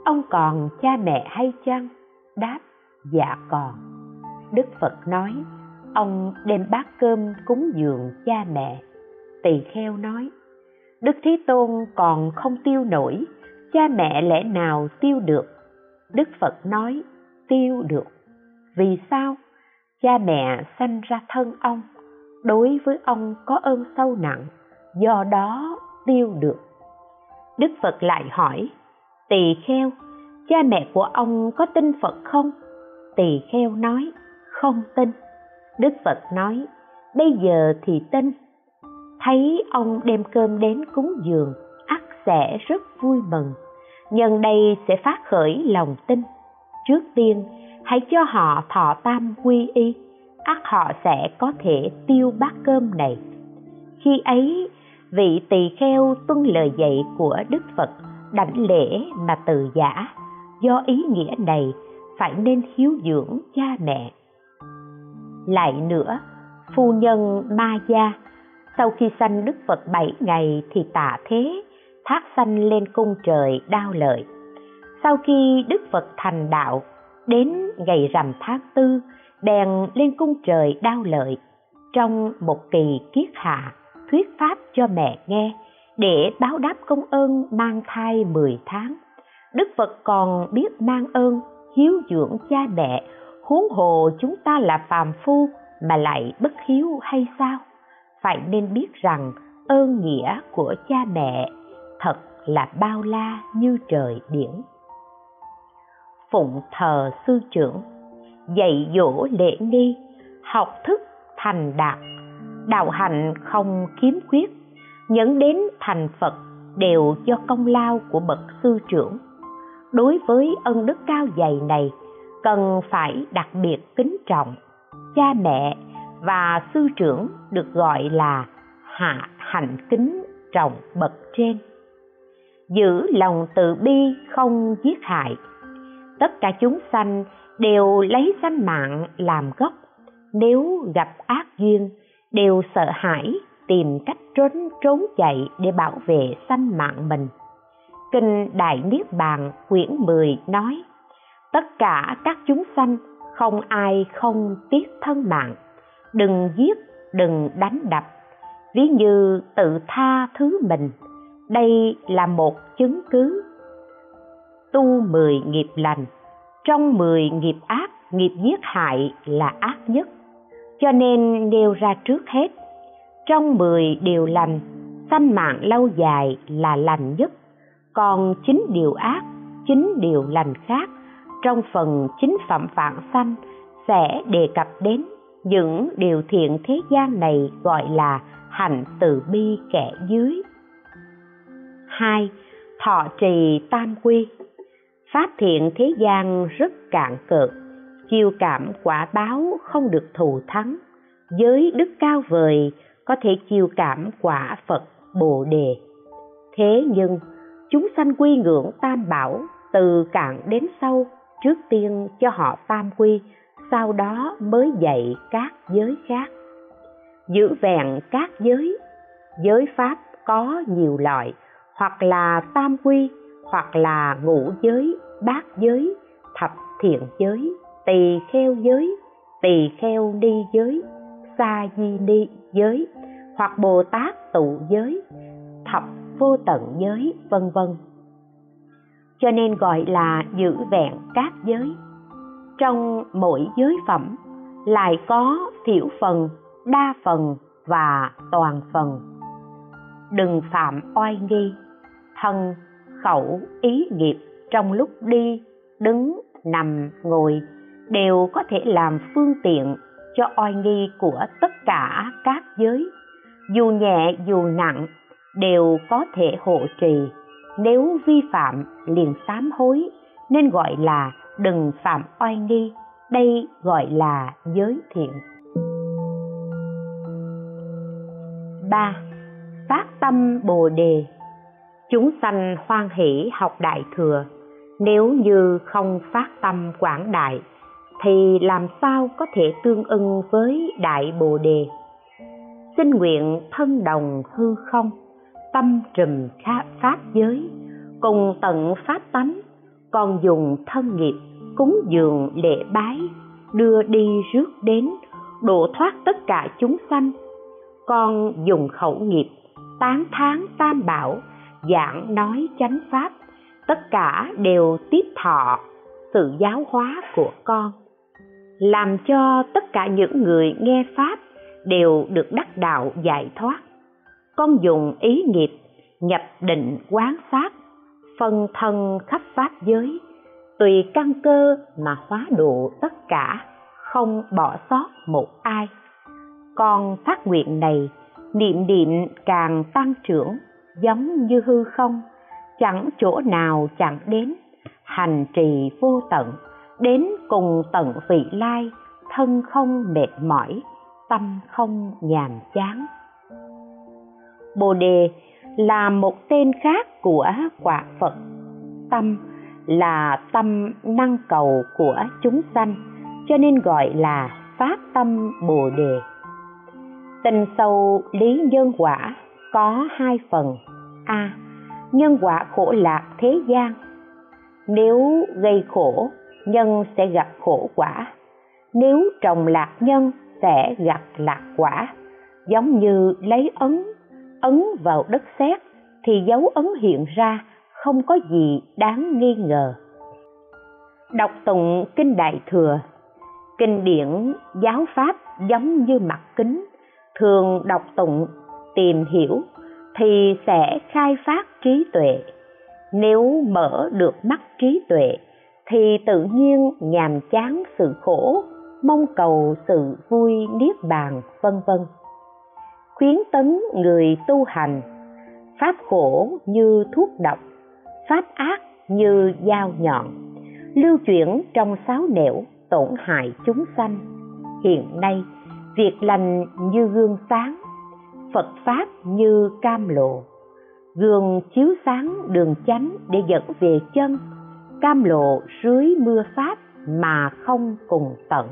ông còn cha mẹ hay chăng? Đáp dạ còn đức phật nói, ông đem bát cơm cúng dường cha mẹ. Tỳ kheo nói, đức thế tôn còn không tiêu nổi, cha mẹ lẽ nào tiêu được? Đức phật nói, tiêu được. Vì sao? Cha mẹ sanh ra thân ông, đối với ông có ơn sâu nặng, do đó tiêu được. Đức phật lại hỏi, tỳ kheo, cha mẹ của ông có tin phật không? Tỳ kheo nói không tin. Đức phật nói, bây giờ thì tin. Thấy ông đem cơm đến cúng dường, ắt sẽ rất vui mừng. Nhân đây sẽ phát khởi lòng tin. Trước tiên, hãy cho họ thọ tam quy y, ắt họ sẽ có thể tiêu bát cơm này. Khi ấy, vị tỳ kheo tuân lời dạy của đức phật đảnh lễ mà từ giả. Do ý nghĩa này, phải nên hiếu dưỡng cha mẹ lại nữa. Phu nhân ma gia sau khi sanh đức phật bảy ngày thì tạ thế thác sanh lên cung trời đao lợi. Sau khi đức phật thành đạo đến ngày rằm tháng tư bèn lên cung trời đao lợi. Trong một kỳ kiết hạ thuyết pháp cho mẹ nghe để báo đáp công ơn mang thai 10 tháng. Đức Phật còn biết mang ơn, hiếu dưỡng cha mẹ, huống hồ chúng ta là phàm phu mà lại bất hiếu hay sao? Phải nên biết rằng ơn nghĩa của cha mẹ thật là bao la như trời biển. Phụng thờ sư trưởng, dạy dỗ lễ nghi, học thức thành đạt, đạo hạnh không khiếm khuyết, nhẫn đến thành Phật đều do công lao của bậc sư trưởng. Đối với ân đức cao dày này, cần phải đặc biệt kính trọng. Cha mẹ và sư trưởng được gọi là hạ hạnh kính trọng bậc trên. Giữ lòng từ bi không giết hại. Tất cả chúng sanh đều lấy sanh mạng làm gốc. Nếu gặp ác duyên, đều sợ hãi tìm cách trốn trốn chạy để bảo vệ sanh mạng mình. Kinh Đại Niết Bàn quyển 10 nói, tất cả các chúng sanh không ai không tiếc thân mạng, đừng giết, đừng đánh đập, ví như tự tha thứ mình. Đây là một chứng cứ. Tu mười nghiệp lành, trong mười nghiệp ác, nghiệp giết hại là ác nhất. Cho nên nêu ra trước hết trong mười điều lành sanh mạng lâu dài là lành nhất còn chín điều ác chín điều lành khác trong phần chính phẩm vạn sanh sẽ đề cập đến những điều thiện thế gian này gọi là hạnh từ bi kẻ dưới. Hai thọ trì tam quy. Pháp thiện thế gian rất cạn cợt chiêu cảm quả báo không được thù thắng. Giới đức cao vời có thể chiêu cảm quả Phật Bồ Đề. Thế nhưng, chúng sanh quy ngưỡng tam bảo từ cạn đến sâu, trước tiên cho họ tam quy, sau đó mới dạy các giới khác. Giữ vẹn các giới, giới pháp có nhiều loại, hoặc là tam quy, hoặc là ngũ giới, bát giới, thập thiện giới, tỳ kheo giới, tỳ kheo ni giới, sa di ni giới hoặc bồ tát tụ giới thập vô tận giới vân vân cho nên gọi là giữ vẹn các giới. Trong mỗi giới phẩm, lại có thiểu phần, đa phần và toàn phần. Đừng phạm oai nghi, thân, khẩu, ý nghiệp, trong lúc đi, đứng, nằm, ngồi đều có thể làm phương tiện cho oai nghi của tất cả các giới. Dù nhẹ dù nặng đều có thể hộ trì nếu vi phạm, liền sám hối, nên gọi là đừng phạm oai nghi. Đây gọi là giới thiện ba, phát tâm bồ đề. Chúng sanh hoan hỷ học đại thừa. Nếu như không phát tâm quảng đại, thì làm sao có thể tương ưng với đại bồ đề? Xin nguyện thân đồng hư không tâm trùm pháp giới, cùng tận pháp tánh, còn dùng thân nghiệp, cúng dường, lễ bái, đưa đi rước đến, độ thoát tất cả chúng sanh. Con dùng khẩu nghiệp, tán thán tam bảo, giảng nói chánh pháp, tất cả đều tiếp thọ sự giáo hóa của con. Làm cho tất cả những người nghe pháp đều được đắc đạo giải thoát con dùng ý nghiệp, nhập định quán sát, phân thân khắp pháp giới. Tùy căn cơ mà hóa độ tất cả, không bỏ sót một ai. Con phát nguyện này, niệm niệm càng tăng trưởng, giống như hư không, chẳng chỗ nào chẳng đến. Hành trì vô tận, đến cùng tận vị lai, thân không mệt mỏi, tâm không nhàm chán bồ đề là một tên khác của quả phật. Tâm là tâm năng cầu của chúng sanh, cho nên gọi là phát tâm bồ đề. Tình sâu lý nhân quả có hai phần. A. Nhân quả khổ lạc thế gian. Nếu gây khổ, nhân sẽ gặp khổ quả. Nếu trồng lạc nhân, sẽ gặp lạc quả. Giống như lấy ấn ấn vào đất sét thì dấu ấn hiện ra, không có gì đáng nghi ngờ. Đọc tụng kinh đại thừa, kinh điển giáo pháp giống như mặt kính, thường đọc tụng, tìm hiểu thì sẽ khai phát trí tuệ. Nếu mở được mắt trí tuệ thì tự nhiên nhàm chán sự khổ, mong cầu sự vui niết bàn, vân vân khuyến tấn người tu hành. Pháp khổ như thuốc độc, pháp ác như dao nhọn, lưu chuyển trong sáu nẻo tổn hại chúng sanh. Hiện nay, việc lành như gương sáng, phật pháp như cam lộ. Gương chiếu sáng đường chánh để dẫn về chân, cam lộ dưới mưa pháp mà không cùng tận.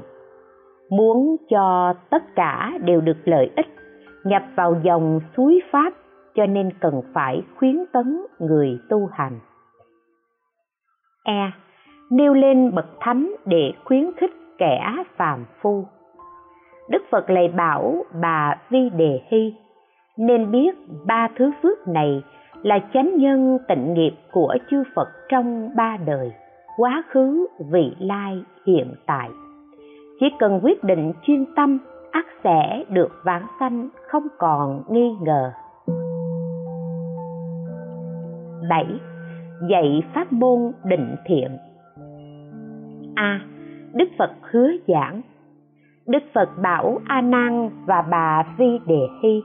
Muốn cho tất cả đều được lợi ích nhập vào dòng suối pháp cho nên cần phải khuyến tấn người tu hành. E. Nêu lên bậc thánh để khuyến khích kẻ phàm phu. Đức phật lại bảo bà vi đề hy, nên biết ba thứ phước này là chánh nhân tịnh nghiệp của chư phật trong ba đời, quá khứ, vị lai, hiện tại. Chỉ cần quyết định chuyên tâm ắt sẽ được vãng sanh, không còn nghi ngờ 7. Dạy pháp môn định thiện A. Đức Phật hứa giảng Đức Phật bảo A Nan và bà Vi Đề Hy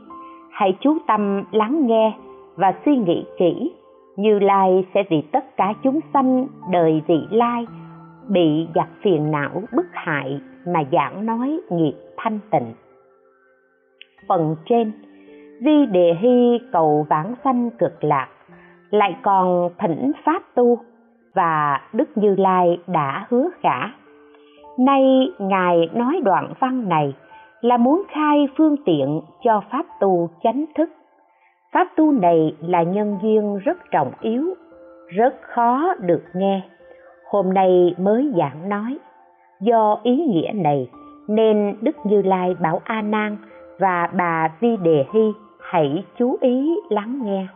hãy chú tâm lắng nghe và suy nghĩ kỹ, như lai sẽ vì tất cả chúng sanh đời vị lai bị giặc phiền não bức hại mà giảng nói nghiệp thanh tịnh. Phần trên, vi đề hy cầu vãng sanh cực lạc, lại còn thỉnh pháp tu và đức như lai đã hứa khả. Nay ngài nói đoạn văn này là muốn khai phương tiện cho pháp tu chánh thức. Pháp tu này là nhân duyên rất trọng yếu, rất khó được nghe. Hôm nay mới giảng nói, do ý nghĩa này nên đức như lai bảo a nan và bà vi đề hy, hãy chú ý lắng nghe.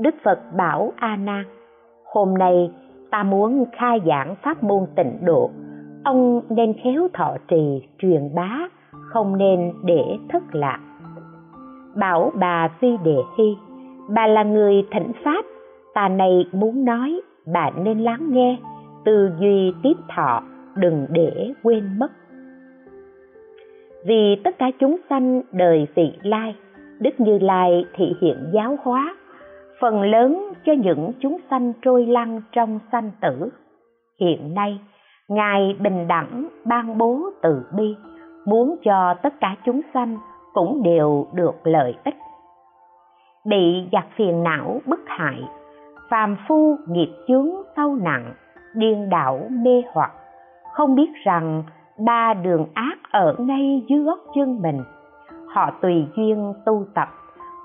Đức phật bảo a nan, hôm nay ta muốn khai giảng pháp môn tịnh độ. Ông nên khéo thọ trì truyền bá, không nên để thất lạc. Bảo bà vi đề hy, bà là người thỉnh pháp, ta này muốn nói, bà nên lắng nghe, tư duy tiếp thọ đừng để quên mất. Vì tất cả chúng sanh đời vị lai, đức như lai thị hiện giáo hóa, phần lớn cho những chúng sanh trôi lăn trong sanh tử. Hiện nay, ngài bình đẳng, ban bố từ bi, muốn cho tất cả chúng sanh cũng đều được lợi ích. Bị giặc phiền não bức hại, phàm phu nghiệp chướng sâu nặng, điên đảo mê hoặc không biết rằng ba đường ác ở ngay dưới gót chân mình. Họ tùy duyên tu tập,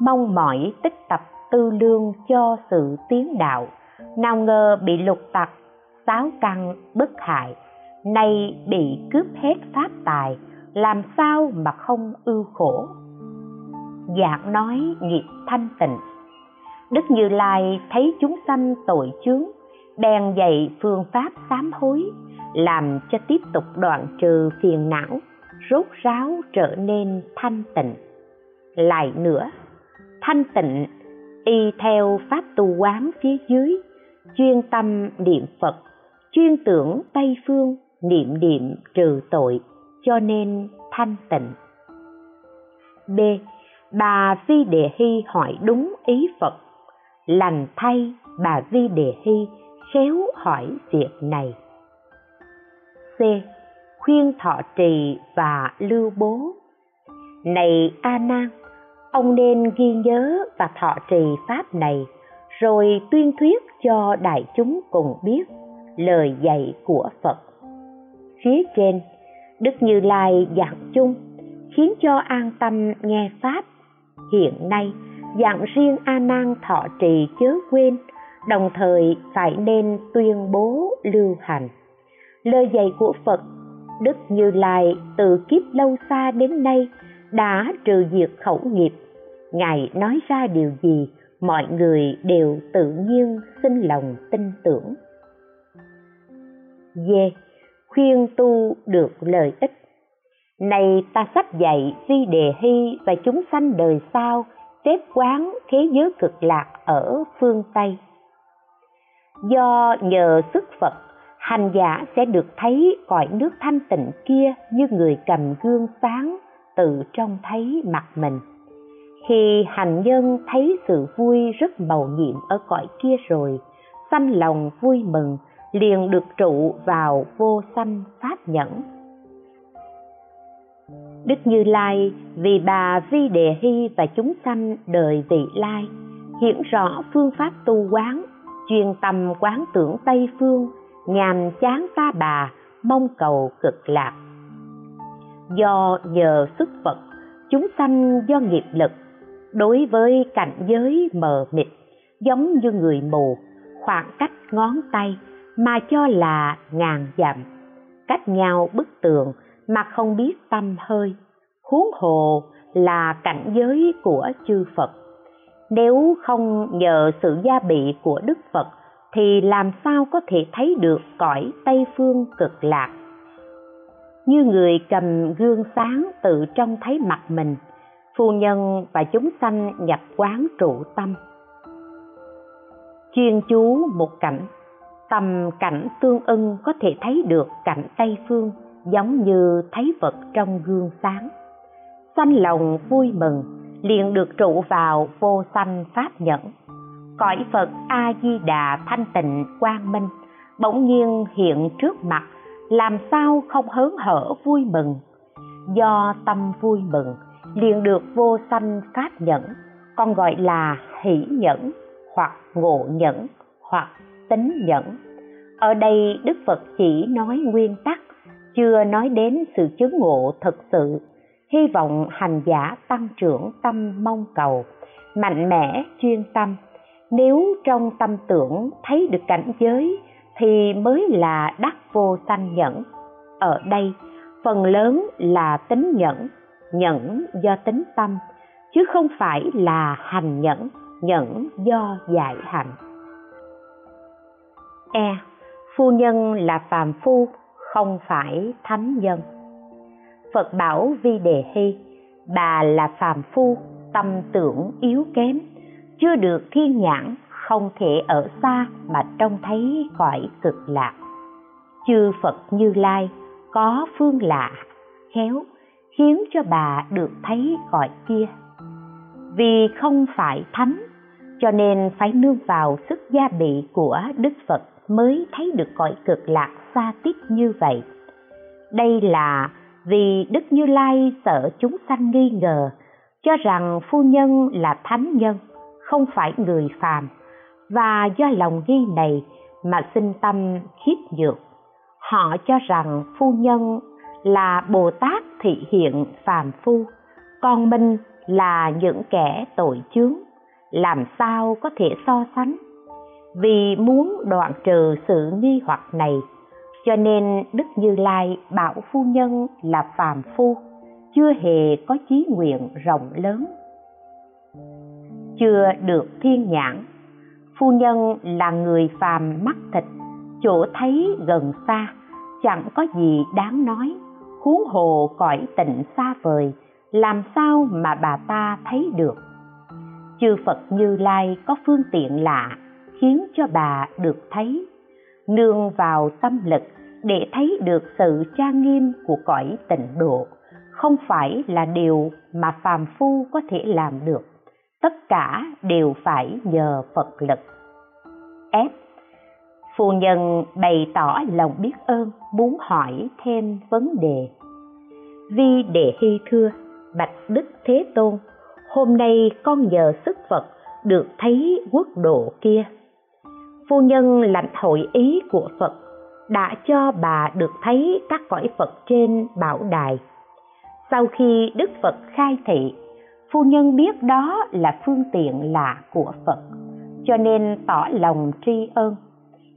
mong mỏi tích tập tư lương cho sự tiến đạo. Nào ngờ bị lục tặc sáu căn bức hại. Nay bị cướp hết pháp tài, làm sao mà không ưu khổ? Dạng nói nghiệp thanh tịnh. Đức như lai thấy chúng sanh tội chướng, bèn dạy phương pháp sám hối làm cho tiếp tục đoạn trừ phiền não, rốt ráo trở nên thanh tịnh. Lại nữa, thanh tịnh y theo pháp tu quán phía dưới, chuyên tâm niệm phật, chuyên tưởng tây phương niệm niệm trừ tội, cho nên thanh tịnh. B. Bà vi đề hy hỏi đúng ý phật. Lành thay bà vi đề hy khéo hỏi việc này c, khuyên thọ trì và lưu bố. Này a nan ông nên ghi nhớ và thọ trì pháp này, rồi tuyên thuyết cho đại chúng cùng biết lời dạy của phật. Phía trên, đức như lai giảng chung, khiến cho an tâm nghe pháp. Hiện nay dạng riêng a nan thọ trì chớ quên, đồng thời phải nên tuyên bố lưu hành lời dạy của phật, đức như lai từ kiếp lâu xa đến nay đã trừ diệt khẩu nghiệp. Ngài nói ra điều gì, mọi người đều tự nhiên sinh lòng tin tưởng. D khuyên tu được lợi ích. Này ta sắp dạy vi đề hy và chúng sanh đời sau xếp quán thế giới cực lạc ở phương tây. Do nhờ sức phật hành giả sẽ được thấy cõi nước thanh tịnh kia như người cầm gương sáng tự trông thấy mặt mình. Khi hành nhân thấy sự vui rất màu nhiệm ở cõi kia rồi, sanh lòng vui mừng, liền được trụ vào vô sanh pháp nhẫn. Đức như lai, vì bà vi đề hy và chúng sanh đời vị lai hiển rõ phương pháp tu quán, chuyên tâm quán tưởng tây phương nhàm chán ta bà, mong cầu cực lạc. Do nhờ sức phật, chúng sanh do nghiệp lực. Đối với cảnh giới mờ mịt, giống như người mù, khoảng cách ngón tay mà cho là ngàn dặm. Cách nhau bức tường mà không biết tâm hơi. Huống hồ là cảnh giới của chư phật. Nếu không nhờ sự gia bị của đức phật thì làm sao có thể thấy được cõi tây phương cực lạc? Như người cầm gương sáng tự trông thấy mặt mình, phu nhân và chúng sanh nhập quán trụ tâm. Chuyên chú một cảnh, tầm cảnh tương ưng có thể thấy được cảnh tây phương giống như thấy vật trong gương sáng. Sanh lòng vui mừng, liền được trụ vào vô sanh pháp nhẫn cõi phật a di đà thanh tịnh, quang minh, bỗng nhiên hiện trước mặt, làm sao không hớn hở vui mừng? Do tâm vui mừng, liền được vô sanh pháp nhẫn, còn gọi là hỷ nhẫn, hoặc ngộ nhẫn, hoặc tính nhẫn. Ở đây đức phật chỉ nói nguyên tắc, chưa nói đến sự chứng ngộ thực sự. Hy vọng hành giả tăng trưởng tâm mong cầu, mạnh mẽ chuyên tâm nếu trong tâm tưởng thấy được cảnh giới, thì mới là đắc vô sanh nhẫn. Ở đây, phần lớn là tính nhẫn nhẫn do tính tâm, chứ không phải là hành nhẫn nhẫn do giải hành. E. Phu nhân là phàm phu, không phải thánh nhân. Phật bảo vi đề hy bà là phàm phu, tâm tưởng yếu kém chưa được thiên nhãn không thể ở xa mà trông thấy cõi cực lạc. Chư phật như lai có phương lạ, khéo, khiến cho bà được thấy cõi kia. Vì không phải thánh, cho nên phải nương vào sức gia bị của đức phật mới thấy được cõi cực lạc xa tiếp như vậy. Đây là vì đức như lai sợ chúng sanh nghi ngờ, cho rằng phu nhân là thánh nhân không phải người phàm. Và do lòng nghi này mà sinh tâm khiếp nhược. Họ cho rằng phu nhân là bồ tát thị hiện phàm phu, còn mình là những kẻ tội chướng, làm sao có thể so sánh? Vì muốn đoạn trừ sự nghi hoặc này, cho nên đức như lai bảo phu nhân là phàm phu, chưa hề có chí nguyện rộng lớn chưa được thiên nhãn. Phu nhân là người phàm mắt thịt, chỗ thấy gần xa, chẳng có gì đáng nói. Huống hồ cõi tịnh xa vời, làm sao mà bà ta thấy được? Chư phật như lai có phương tiện lạ, khiến cho bà được thấy. Nương vào tâm lực để thấy được sự trang nghiêm của cõi tịnh độ, không phải là điều mà phàm phu có thể làm được tất cả đều phải nhờ phật lực. F. Phu nhân bày tỏ lòng biết ơn, muốn hỏi thêm vấn đề. Vi đệ hy thưa, bạch đức thế tôn, hôm nay con nhờ sức phật được thấy quốc độ kia. Phu nhân lãnh hội ý của phật đã cho bà được thấy các cõi phật trên bảo đài. Sau khi đức phật khai thị phu nhân biết đó là phương tiện lạ của phật, cho nên tỏ lòng tri ân.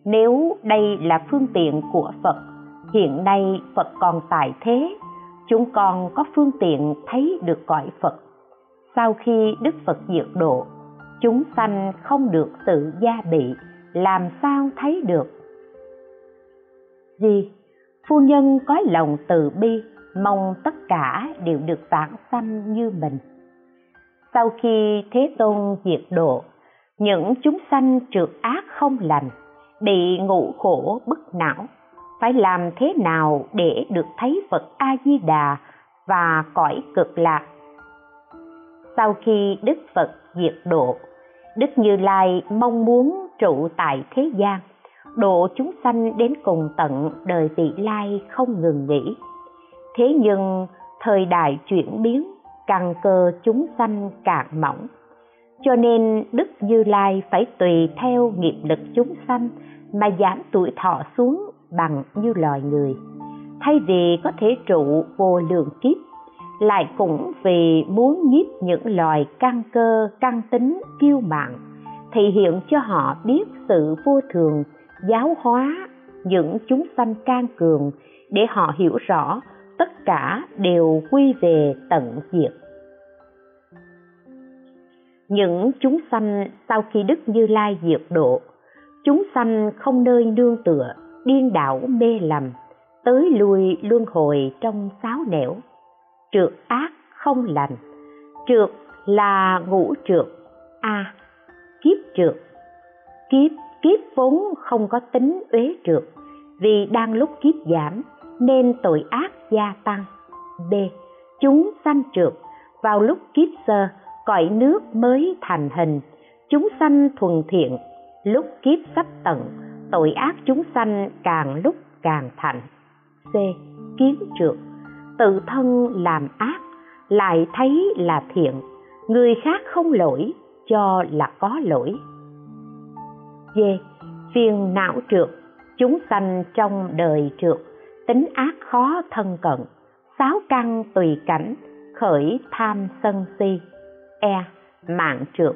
Nếu đây là phương tiện của phật, hiện nay phật còn tại thế, chúng con có phương tiện thấy được cõi phật. Sau khi đức phật diệt độ, chúng sanh không được sự gia bị, làm sao thấy được? Gì? Phu nhân có lòng từ bi, mong tất cả đều được vãng sanh như mình sau khi thế tôn diệt độ, những chúng sanh trượt ác không lành, bị ngũ khổ bức não, phải làm thế nào để được thấy phật a di đà và cõi cực lạc? Sau khi đức phật diệt độ, đức như lai mong muốn trụ tại thế gian, độ chúng sanh đến cùng tận đời vị lai không ngừng nghỉ. Thế nhưng, thời đại chuyển biến căn cơ chúng sanh càng mỏng. Cho nên đức như lai phải tùy theo nghiệp lực chúng sanh mà giảm tuổi thọ xuống bằng như loài người. Thay vì có thể trụ vô lượng kiếp, lại cũng vì muốn nhiếp những loài căn cơ căn tính, kiêu mạn thì hiện cho họ biết sự vô thường, giáo hóa những chúng sanh can cường để họ hiểu rõ tất cả đều quy về tận diệt. Những chúng sanh sau khi đức như lai diệt độ chúng sanh không nơi nương tựa điên đảo mê lầm tới lui luân hồi trong sáo nẻo. Trượt ác không lành trượt là ngũ trượt a à, kiếp trượt. Kiếp kiếp vốn không có tính uế trượt vì đang lúc kiếp giảm nên tội ác gia tăng. B. Chúng sanh trượt. Vào lúc kiếp sơ, cõi nước mới thành hình. Chúng sanh thuần thiện. Lúc kiếp sắp tận, tội ác chúng sanh càng lúc càng thành. C. Kiến trượt. Tự thân làm ác, lại thấy là thiện. Người khác không lỗi, cho là có lỗi. D. Phiền não trượt. Chúng sanh trong đời trượt tính ác khó thân cận sáu căn tùy cảnh, khởi tham sân si. E. Mạng trượt.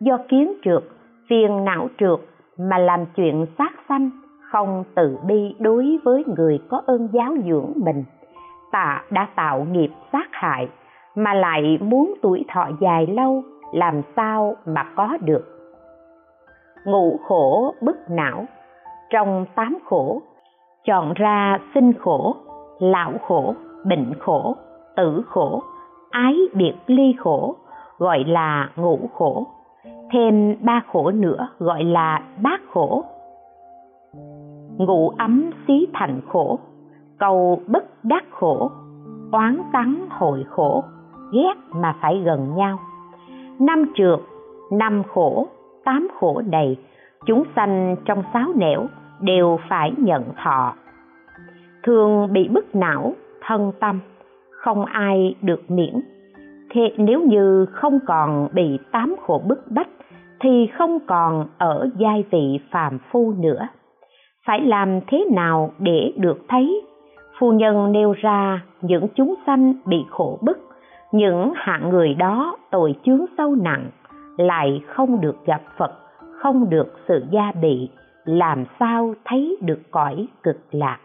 Do kiến trượt, phiền não trượt, mà làm chuyện sát sanh, không từ bi đối với người có ơn giáo dưỡng mình. Tạ đã tạo nghiệp sát hại, mà lại muốn tuổi thọ dài lâu, làm sao mà có được? Ngũ khổ bức não. Trong tám khổ chọn ra sinh khổ, lão khổ, bệnh khổ, tử khổ, ái biệt ly khổ, gọi là ngũ khổ. Thêm ba khổ nữa gọi là bát khổ. Ngũ ấm xí thành khổ, cầu bất đắc khổ, oán tắng hội khổ, ghét mà phải gần nhau. Năm trượt, năm khổ, tám khổ đầy, chúng sanh trong sáu nẻo đều phải nhận thọ. Thường bị bức não, thân tâm, không ai được miễn. Thế nếu như không còn bị tám khổ bức bách, thì không còn ở giai vị phàm phu nữa. Phải làm thế nào để được thấy? Phu nhân nêu ra những chúng sanh bị khổ bức, những hạng người đó tội chướng sâu nặng, lại không được gặp phật, không được sự gia bị làm sao thấy được cõi cực lạc?